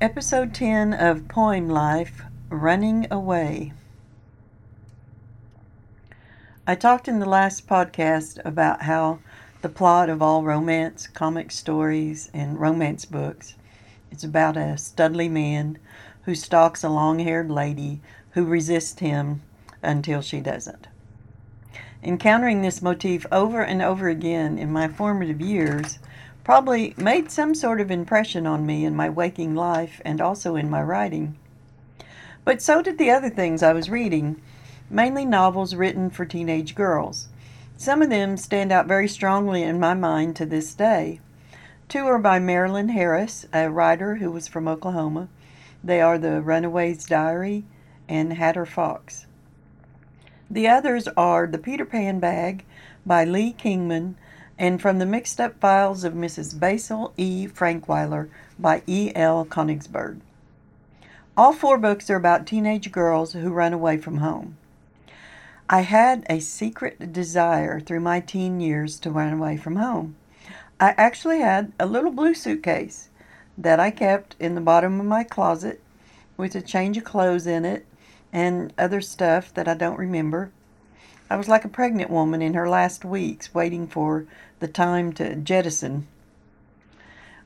Episode 10 of Poem Life Running Away. I talked in the last podcast about how the plot of all romance, comic stories, and romance books is about a studly man who stalks a long haired lady who resists him until she doesn't. Encountering this motif over and over again in my formative years probably made some sort of impression on me in my waking life and also in my writing. But so did the other things I was reading, mainly novels written for teenage girls. Some of them stand out very strongly in my mind to this day. Two are by Marilyn Harris, a writer who was from Oklahoma. They are The Runaway's Diary and Hatter Fox. The others are The Peter Pan Bag by Lee Kingman and From the Mixed Up Files of Mrs. Basil E. Frankweiler by E. L. Konigsberg. All four books are about teenage girls who run away from home. I had a secret desire through my teen years to run away from home. I actually had a little blue suitcase that I kept in the bottom of my closet with a change of clothes in it and other stuff that I don't remember. I was like a pregnant woman in her last weeks, waiting for the time to jettison.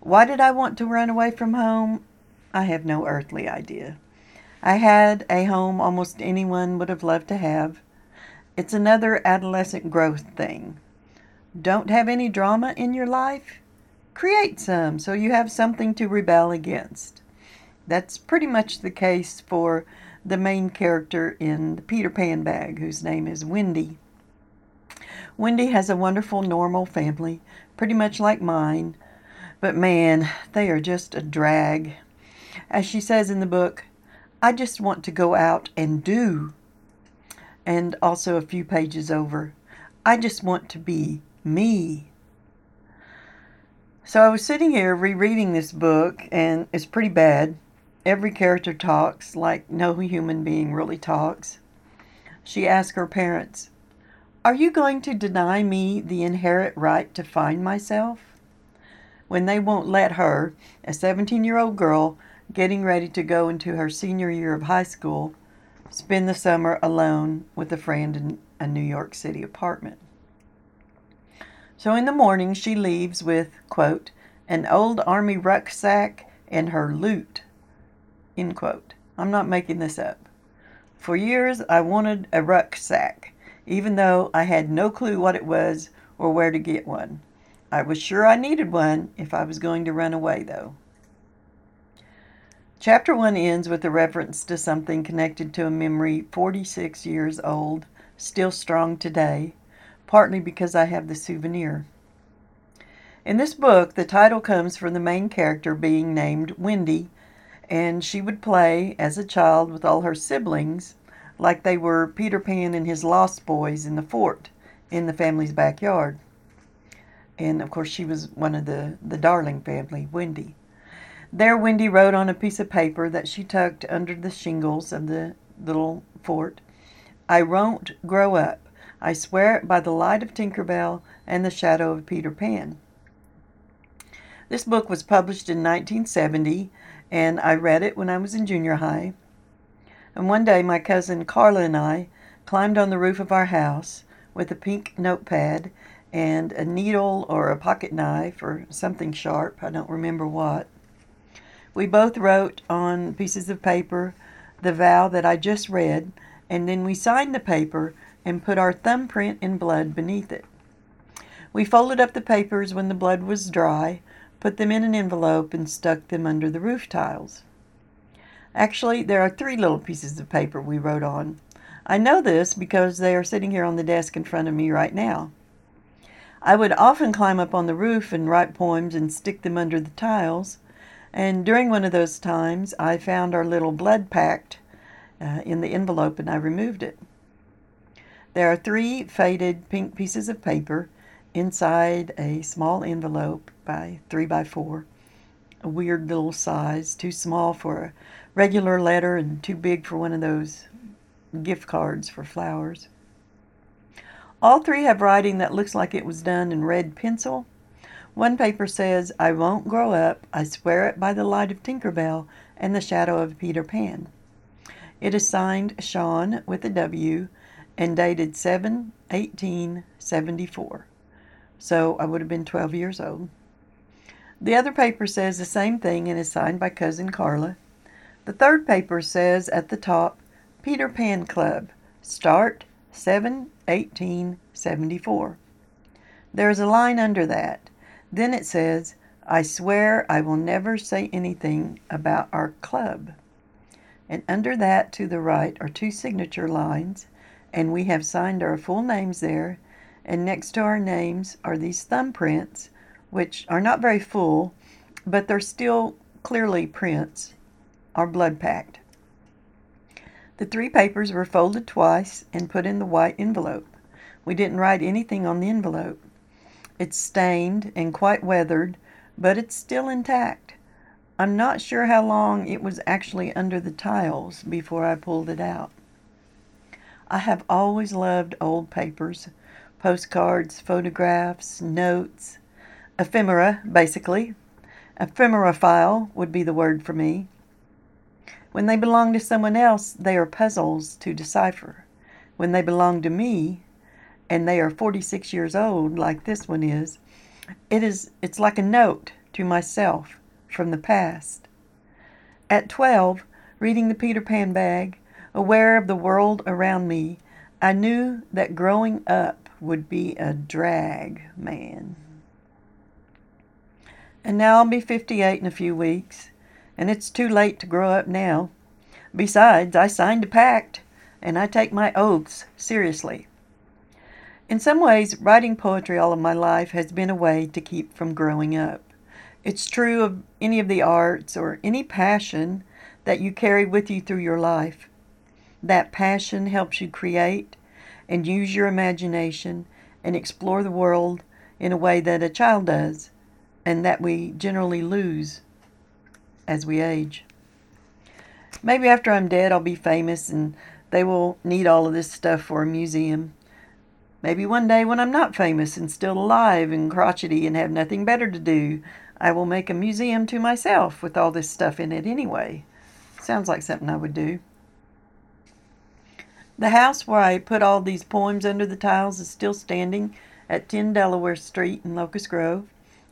Why did I want to run away from home? I have no earthly idea. I had a home almost anyone would have loved to have. It's another adolescent growth thing. Don't have any drama in your life? Create some so you have something to rebel against. That's pretty much the case for the main character in the Peter Pan bag, whose name is Wendy. Wendy has a wonderful, normal family, pretty much like mine, but man, they are just a drag. As she says in the book, I just want to go out and do. And also a few pages over, I just want to be me. So I was sitting here rereading this book, and it's pretty bad. Every character talks like no human being really talks. She asks her parents, Are you going to deny me the inherent right to find myself? When they won't let her, a 17 year old girl getting ready to go into her senior year of high school, spend the summer alone with a friend in a New York City apartment. So in the morning, she leaves with, quote, an old army rucksack and her loot, End quote. I'm not making this up. For years, I wanted a rucksack, even though I had no clue what it was or where to get one. I was sure I needed one if I was going to run away, though. Chapter 1 ends with a reference to something connected to a memory 46 years old, still strong today, partly because I have the souvenir. In this book, the title comes from the main character being named Wendy and she would play as a child with all her siblings like they were Peter Pan and his lost boys in the fort in the family's backyard. And of course, she was one of the, the Darling family, Wendy. There, Wendy wrote on a piece of paper that she tucked under the shingles of the little fort I won't grow up. I swear it by the light of Tinkerbell and the shadow of Peter Pan. This book was published in 1970 and I read it when I was in junior high. And one day, my cousin Carla and I climbed on the roof of our house with a pink notepad and a needle or a pocket knife or something sharp, I don't remember what. We both wrote on pieces of paper the vow that I just read, and then we signed the paper and put our thumbprint in blood beneath it. We folded up the papers when the blood was dry, put them in an envelope, and stuck them under the roof tiles. Actually, there are three little pieces of paper we wrote on. I know this because they are sitting here on the desk in front of me right now. I would often climb up on the roof and write poems and stick them under the tiles, and during one of those times I found our little blood pact uh, in the envelope and I removed it. There are three faded pink pieces of paper inside a small envelope by three by four, a weird little size, too small for a regular letter and too big for one of those gift cards for flowers. All three have writing that looks like it was done in red pencil. One paper says, I won't grow up. I swear it by the light of Tinkerbell and The Shadow of Peter Pan. It is signed Shawn with a W and dated 7 1874. So I would have been 12 years old. The other paper says the same thing and is signed by Cousin Carla. The third paper says at the top Peter Pan Club, start 7 1874. There is a line under that. Then it says, I swear I will never say anything about our club. And under that to the right are two signature lines, and we have signed our full names there. And next to our names are these thumbprints, which are not very full, but they're still clearly prints, are blood pact. The three papers were folded twice and put in the white envelope. We didn't write anything on the envelope. It's stained and quite weathered, but it's still intact. I'm not sure how long it was actually under the tiles before I pulled it out. I have always loved old papers, postcards, photographs, notes, ephemera, basically. Ephemerophile would be the word for me. When they belong to someone else, they are puzzles to decipher. When they belong to me, and they are 46 years old, like this one is, it is it's like a note to myself from the past. At 12, reading the Peter Pan bag, aware of the world around me, I knew that growing up would be a drag, man. And now I'll be 58 in a few weeks and it's too late to grow up now. Besides, I signed a pact, and I take my oaths seriously. In some ways, writing poetry all of my life has been a way to keep from growing up. It's true of any of the arts or any passion that you carry with you through your life. That passion helps you create and use your imagination and explore the world in a way that a child does and that we generally lose as we age. Maybe after I'm dead, I'll be famous and they will need all of this stuff for a museum. Maybe one day when I'm not famous and still alive and crotchety and have nothing better to do, I will make a museum to myself with all this stuff in it anyway. Sounds like something I would do. The house where I put all these poems under the tiles is still standing at 10 Delaware Street in Locust Grove.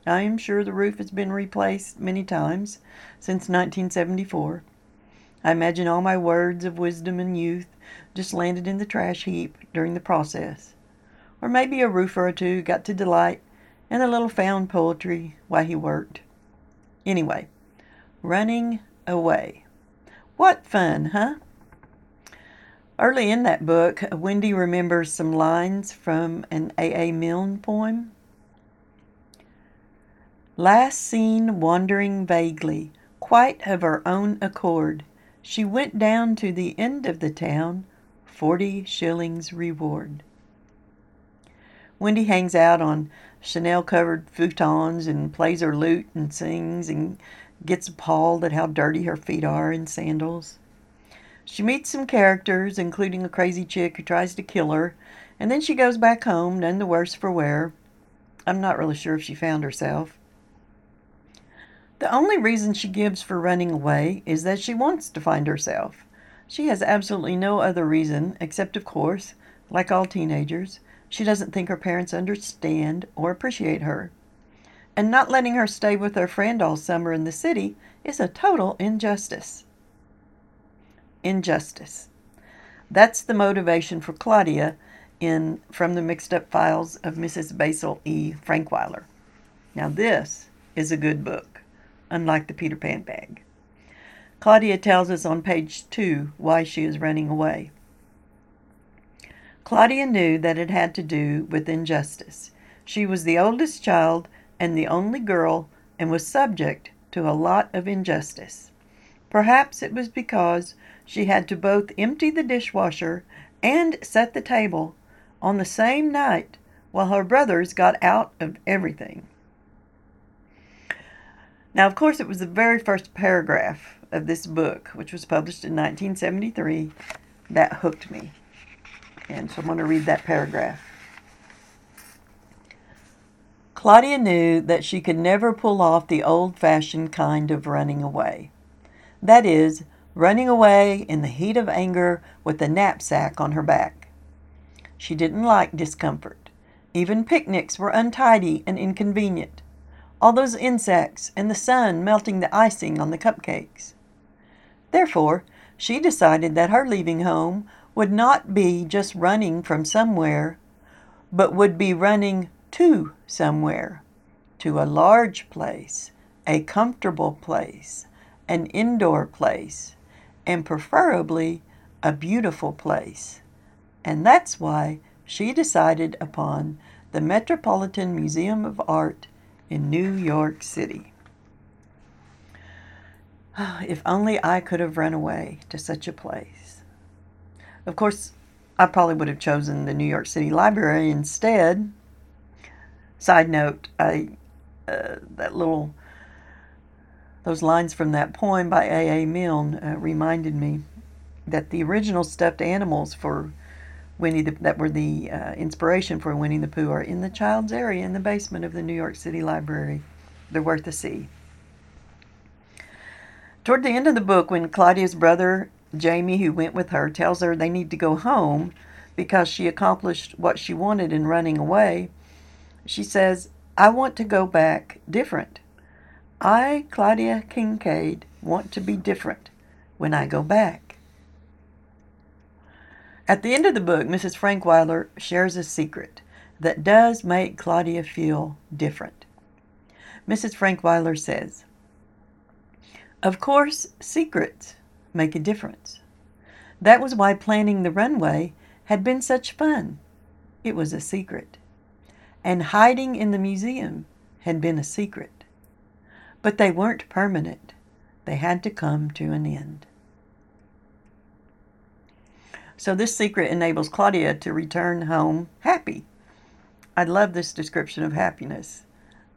I am sure the roof has been replaced many times since 1974. I imagine all my words of wisdom and youth just landed in the trash heap during the process. Or maybe a roofer or two got to delight in a little found poetry while he worked. Anyway, running away. What fun, huh? Early in that book, Wendy remembers some lines from an A.A. Milne poem. Last seen wandering vaguely, quite of her own accord, she went down to the end of the town, forty shillings reward. Wendy hangs out on chenille covered futons and plays her lute and sings and gets appalled at how dirty her feet are in sandals. She meets some characters, including a crazy chick who tries to kill her, and then she goes back home, none the worse for wear. I'm not really sure if she found herself. The only reason she gives for running away is that she wants to find herself. She has absolutely no other reason, except, of course, like all teenagers, she doesn't think her parents understand or appreciate her. And not letting her stay with her friend all summer in the city is a total injustice. Injustice. That's the motivation for Claudia in From the Mixed Up Files of Mrs. Basil E. Frankweiler. Now, this is a good book unlike the Peter Pan bag. Claudia tells us on page two why she is running away. Claudia knew that it had to do with injustice. She was the oldest child and the only girl and was subject to a lot of injustice. Perhaps it was because she had to both empty the dishwasher and set the table on the same night while her brothers got out of everything. Now, of course, it was the very first paragraph of this book, which was published in 1973, that hooked me. And so I'm going to read that paragraph. Claudia knew that she could never pull off the old fashioned kind of running away. That is, running away in the heat of anger with a knapsack on her back. She didn't like discomfort. Even picnics were untidy and inconvenient. All those insects and the sun melting the icing on the cupcakes. Therefore, she decided that her leaving home would not be just running from somewhere, but would be running to somewhere, to a large place, a comfortable place, an indoor place, and preferably a beautiful place. And that's why she decided upon the Metropolitan Museum of Art in New York City. If only I could have run away to such a place. Of course, I probably would have chosen the New York City Library instead. Side note, I uh, that little those lines from that poem by A. A. Milne uh, reminded me that the original stuffed animals for Winnie the, that were the uh, inspiration for Winnie the Pooh are in the child's area in the basement of the New York City Library. They're worth a see. Toward the end of the book, when Claudia's brother Jamie, who went with her, tells her they need to go home because she accomplished what she wanted in running away, she says, I want to go back different. I, Claudia Kincaid, want to be different when I go back. At the end of the book, Mrs. Frankweiler shares a secret that does make Claudia feel different. Mrs. Frankweiler says, Of course, secrets make a difference. That was why planning the runway had been such fun. It was a secret. And hiding in the museum had been a secret. But they weren't permanent. They had to come to an end. So this secret enables Claudia to return home happy. I love this description of happiness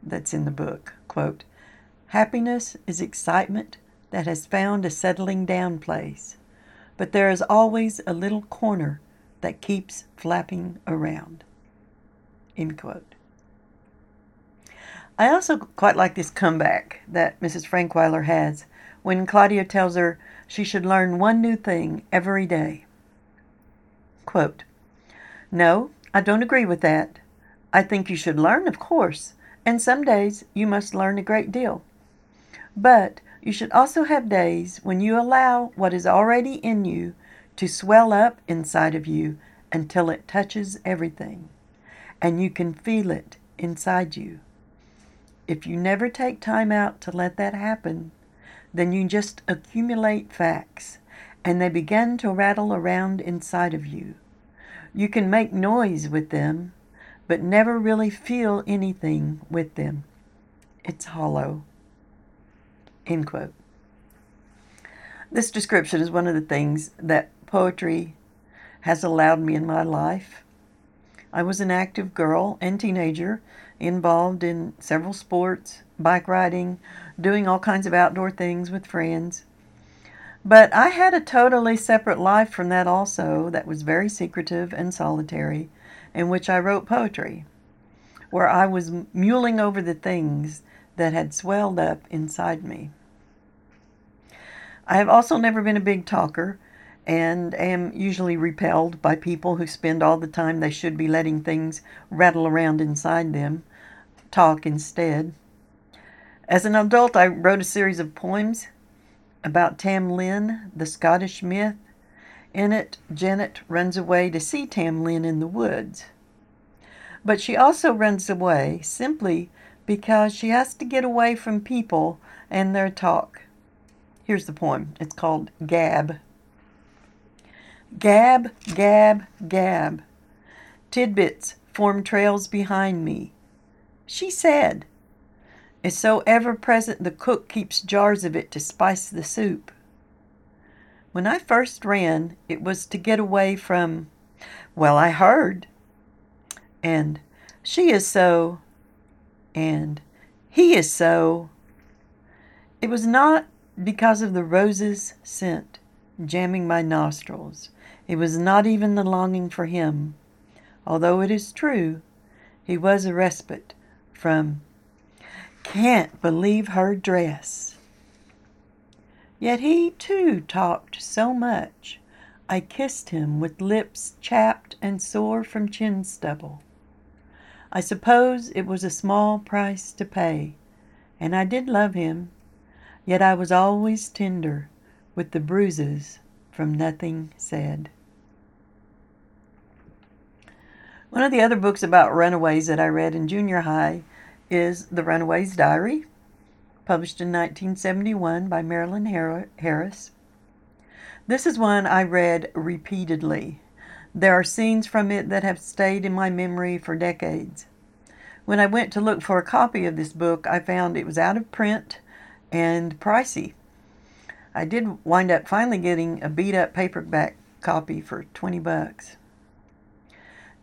that's in the book. Quote, Happiness is excitement that has found a settling down place, but there is always a little corner that keeps flapping around. End quote. I also quite like this comeback that Mrs. Frankweiler has when Claudia tells her she should learn one new thing every day. Quote, no, I don't agree with that. I think you should learn, of course, and some days you must learn a great deal. But you should also have days when you allow what is already in you to swell up inside of you until it touches everything, and you can feel it inside you. If you never take time out to let that happen, then you just accumulate facts and they begin to rattle around inside of you. You can make noise with them, but never really feel anything with them. It's hollow. End quote. This description is one of the things that poetry has allowed me in my life. I was an active girl and teenager involved in several sports, bike riding, doing all kinds of outdoor things with friends. But I had a totally separate life from that also that was very secretive and solitary, in which I wrote poetry, where I was mulling over the things that had swelled up inside me. I have also never been a big talker and am usually repelled by people who spend all the time they should be letting things rattle around inside them talk instead. As an adult, I wrote a series of poems about Tam Lin, the Scottish myth. In it, Janet runs away to see Tam Lin in the woods. But she also runs away simply because she has to get away from people and their talk. Here's the poem. It's called Gab. Gab, gab, gab. Tidbits form trails behind me. She said, is so ever present the cook keeps jars of it to spice the soup. When I first ran, it was to get away from, well, I heard. And she is so, and he is so. It was not because of the rose's scent jamming my nostrils. It was not even the longing for him, although it is true he was a respite from can't believe her dress. Yet he, too, talked so much. I kissed him with lips chapped and sore from chin stubble. I suppose it was a small price to pay, and I did love him, yet I was always tender with the bruises from nothing said. One of the other books about runaways that I read in junior high is The Runaway's Diary published in 1971 by Marilyn Harris. This is one I read repeatedly. There are scenes from it that have stayed in my memory for decades. When I went to look for a copy of this book, I found it was out of print and pricey. I did wind up finally getting a beat up paperback copy for 20 bucks.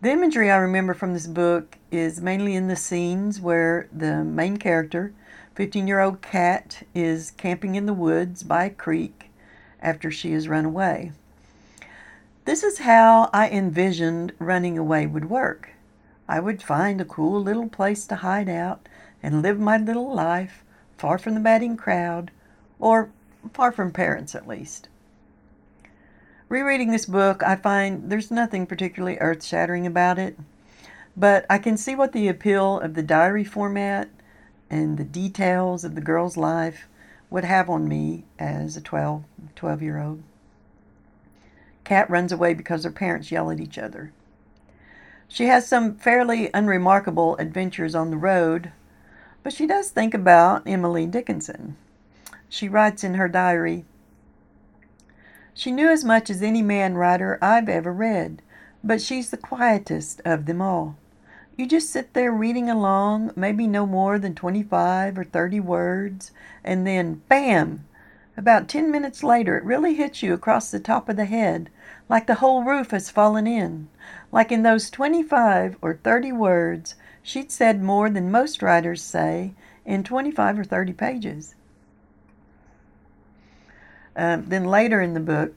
The imagery I remember from this book is mainly in the scenes where the main character 15 year old Kat is camping in the woods by a creek after she has run away. This is how I envisioned running away would work. I would find a cool little place to hide out and live my little life far from the batting crowd, or far from parents at least. Rereading this book, I find there's nothing particularly earth shattering about it, but I can see what the appeal of the diary format and the details of the girl's life would have on me as a 12, 12 year old. Kat runs away because her parents yell at each other. She has some fairly unremarkable adventures on the road, but she does think about Emily Dickinson. She writes in her diary She knew as much as any man writer I've ever read, but she's the quietest of them all. You just sit there reading along, maybe no more than 25 or 30 words, and then bam! About 10 minutes later, it really hits you across the top of the head, like the whole roof has fallen in. Like in those 25 or 30 words, she'd said more than most writers say in 25 or 30 pages. Um, then later in the book,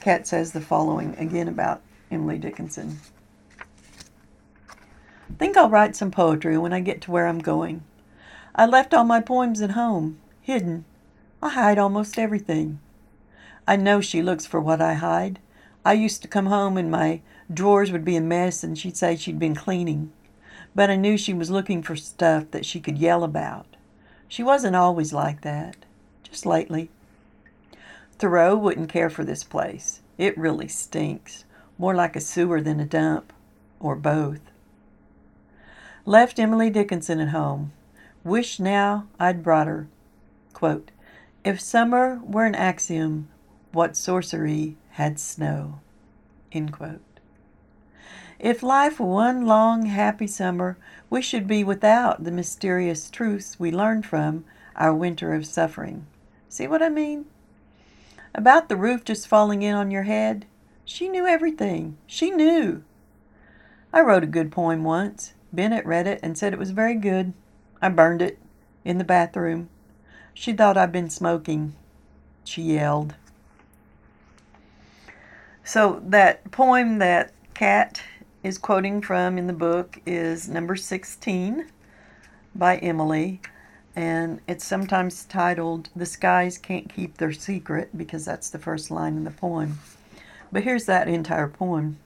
Kat says the following again about Emily Dickinson. Think I'll write some poetry when I get to where I'm going. I left all my poems at home, hidden. I hide almost everything. I know she looks for what I hide. I used to come home and my drawers would be a mess and she'd say she'd been cleaning. But I knew she was looking for stuff that she could yell about. She wasn't always like that, just lately. Thoreau wouldn't care for this place. It really stinks, more like a sewer than a dump, or both. Left Emily Dickinson at home. Wish now I'd brought her. Quote, if summer were an axiom, what sorcery had snow? If life were one long happy summer, we should be without the mysterious truths we learned from our winter of suffering. See what I mean? About the roof just falling in on your head, she knew everything. She knew. I wrote a good poem once. Bennett read it and said it was very good. I burned it in the bathroom. She thought I'd been smoking. She yelled. So, that poem that Kat is quoting from in the book is number 16 by Emily, and it's sometimes titled The Skies Can't Keep Their Secret because that's the first line in the poem. But here's that entire poem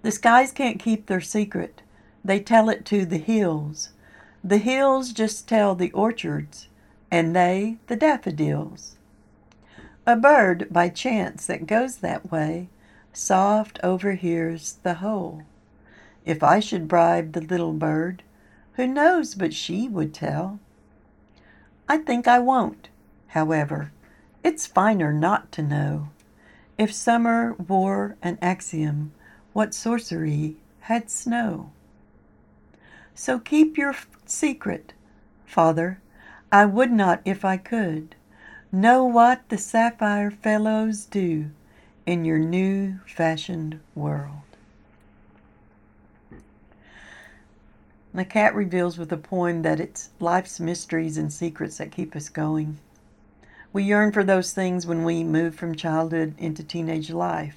The skies can't keep their secret. They tell it to the hills. The hills just tell the orchards, and they the daffodils. A bird by chance that goes that way soft overhears the whole. If I should bribe the little bird, who knows but she would tell? I think I won't, however. It's finer not to know. If summer wore an axiom, what sorcery had snow? So keep your secret, Father. I would not if I could. Know what the sapphire fellows do in your new fashioned world. The cat reveals with a poem that it's life's mysteries and secrets that keep us going. We yearn for those things when we move from childhood into teenage life.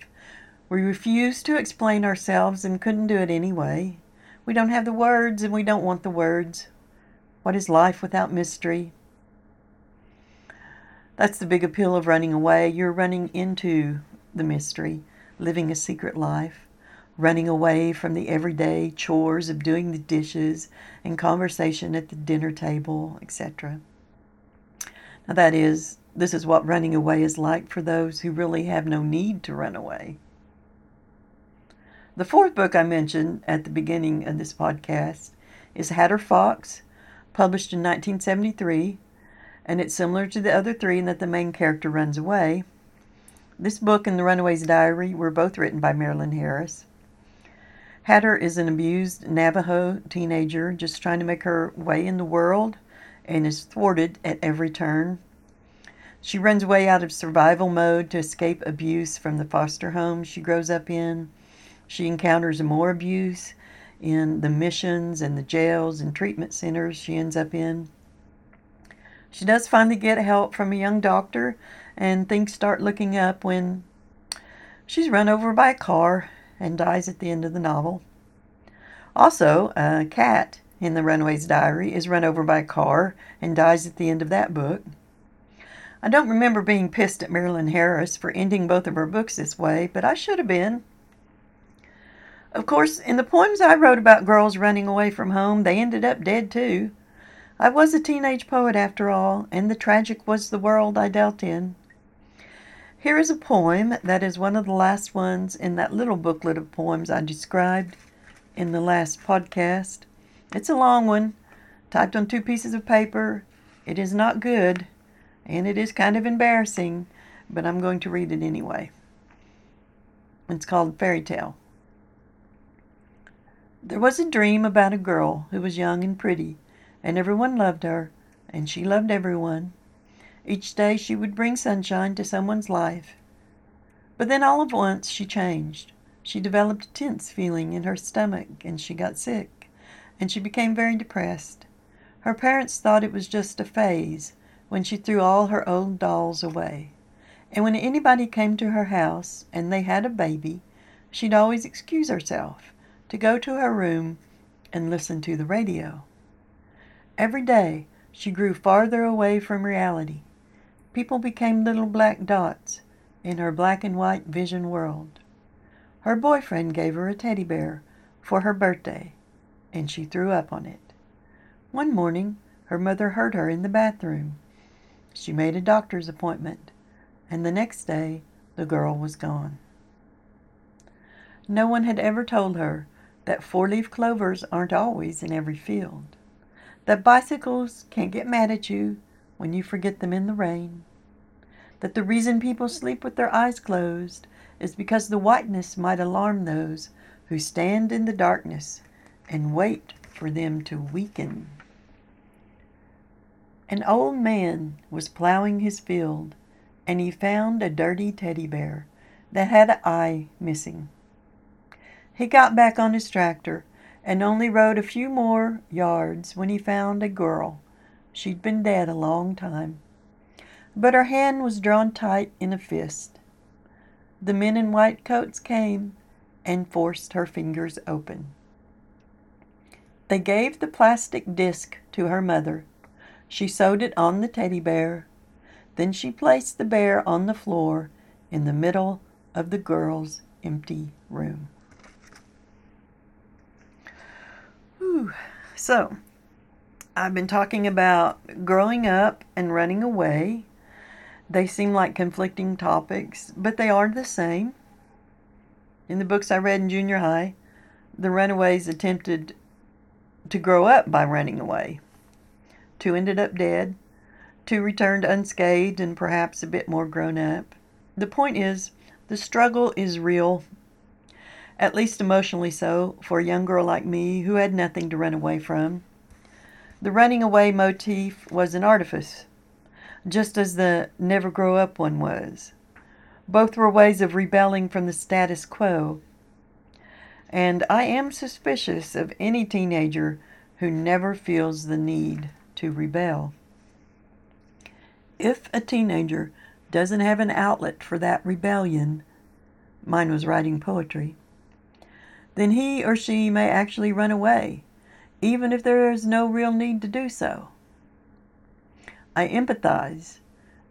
We refuse to explain ourselves and couldn't do it anyway. We don't have the words and we don't want the words. What is life without mystery? That's the big appeal of running away. You're running into the mystery, living a secret life, running away from the everyday chores of doing the dishes and conversation at the dinner table, etc. Now, that is, this is what running away is like for those who really have no need to run away. The fourth book I mentioned at the beginning of this podcast is Hatter Fox, published in 1973, and it's similar to the other three in that the main character runs away. This book and The Runaway's Diary were both written by Marilyn Harris. Hatter is an abused Navajo teenager just trying to make her way in the world and is thwarted at every turn. She runs away out of survival mode to escape abuse from the foster home she grows up in. She encounters more abuse in the missions and the jails and treatment centers she ends up in. She does finally get help from a young doctor, and things start looking up when she's run over by a car and dies at the end of the novel. Also, a cat in The Runaway's Diary is run over by a car and dies at the end of that book. I don't remember being pissed at Marilyn Harris for ending both of her books this way, but I should have been. Of course, in the poems I wrote about girls running away from home, they ended up dead too. I was a teenage poet after all, and the tragic was the world I dealt in. Here is a poem that is one of the last ones in that little booklet of poems I described in the last podcast. It's a long one, typed on two pieces of paper. It is not good, and it is kind of embarrassing, but I'm going to read it anyway. It's called Fairy Tale. There was a dream about a girl who was young and pretty and everyone loved her, and she loved everyone. Each day she would bring sunshine to someone's life. But then all at once she changed. She developed a tense feeling in her stomach, and she got sick, and she became very depressed. Her parents thought it was just a phase when she threw all her old dolls away. And when anybody came to her house and they had a baby, she'd always excuse herself to go to her room and listen to the radio. Every day she grew farther away from reality. People became little black dots in her black and white vision world. Her boyfriend gave her a teddy bear for her birthday, and she threw up on it. One morning, her mother heard her in the bathroom. She made a doctor's appointment, and the next day the girl was gone. No one had ever told her that four leaf clovers aren't always in every field that bicycles can't get mad at you when you forget them in the rain, that the reason people sleep with their eyes closed is because the whiteness might alarm those who stand in the darkness and wait for them to weaken. An old man was plowing his field, and he found a dirty teddy bear that had an eye missing. He got back on his tractor and only rode a few more yards when he found a girl. She'd been dead a long time, but her hand was drawn tight in a fist. The men in white coats came and forced her fingers open. They gave the plastic disc to her mother. She sewed it on the teddy bear. Then she placed the bear on the floor in the middle of the girl's empty room. Whew. So, I've been talking about growing up and running away. They seem like conflicting topics, but they are the same. In the books I read in junior high, the runaways attempted to grow up by running away. Two ended up dead. Two returned unscathed and perhaps a bit more grown up. The point is, the struggle is real at least emotionally so, for a young girl like me who had nothing to run away from. The running away motif was an artifice, just as the never grow up one was. Both were ways of rebelling from the status quo. And I am suspicious of any teenager who never feels the need to rebel. If a teenager doesn't have an outlet for that rebellion, mine was writing poetry then he or she may actually run away, even if there is no real need to do so. I empathize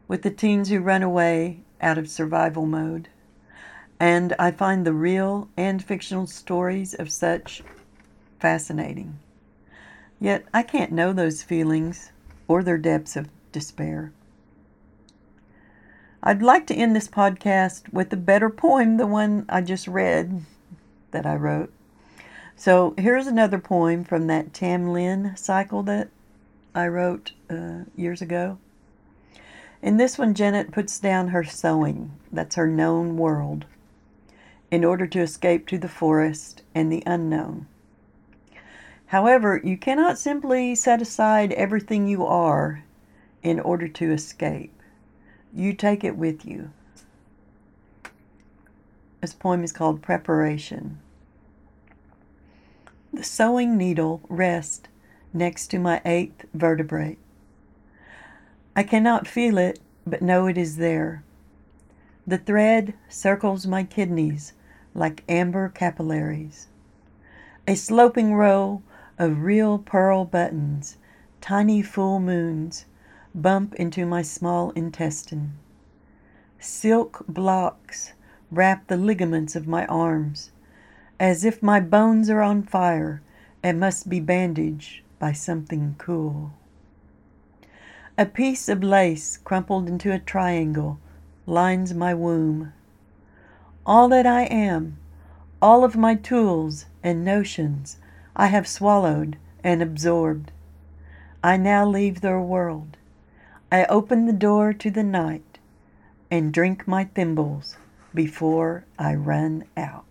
with the teens who run away out of survival mode. And I find the real and fictional stories of such fascinating. Yet I can't know those feelings or their depths of despair. I'd like to end this podcast with a better poem, the one I just read that I wrote. So here's another poem from that Tam Lin cycle that I wrote uh, years ago. In this one, Janet puts down her sewing, that's her known world, in order to escape to the forest and the unknown. However, you cannot simply set aside everything you are in order to escape. You take it with you. This poem is called Preparation. The sewing needle rests next to my eighth vertebrae. I cannot feel it, but know it is there. The thread circles my kidneys like amber capillaries. A sloping row of real pearl buttons, tiny full moons, bump into my small intestine. Silk blocks wrap the ligaments of my arms as if my bones are on fire and must be bandaged by something cool. A piece of lace crumpled into a triangle lines my womb. All that I am, all of my tools and notions, I have swallowed and absorbed. I now leave their world. I open the door to the night and drink my thimbles before I run out.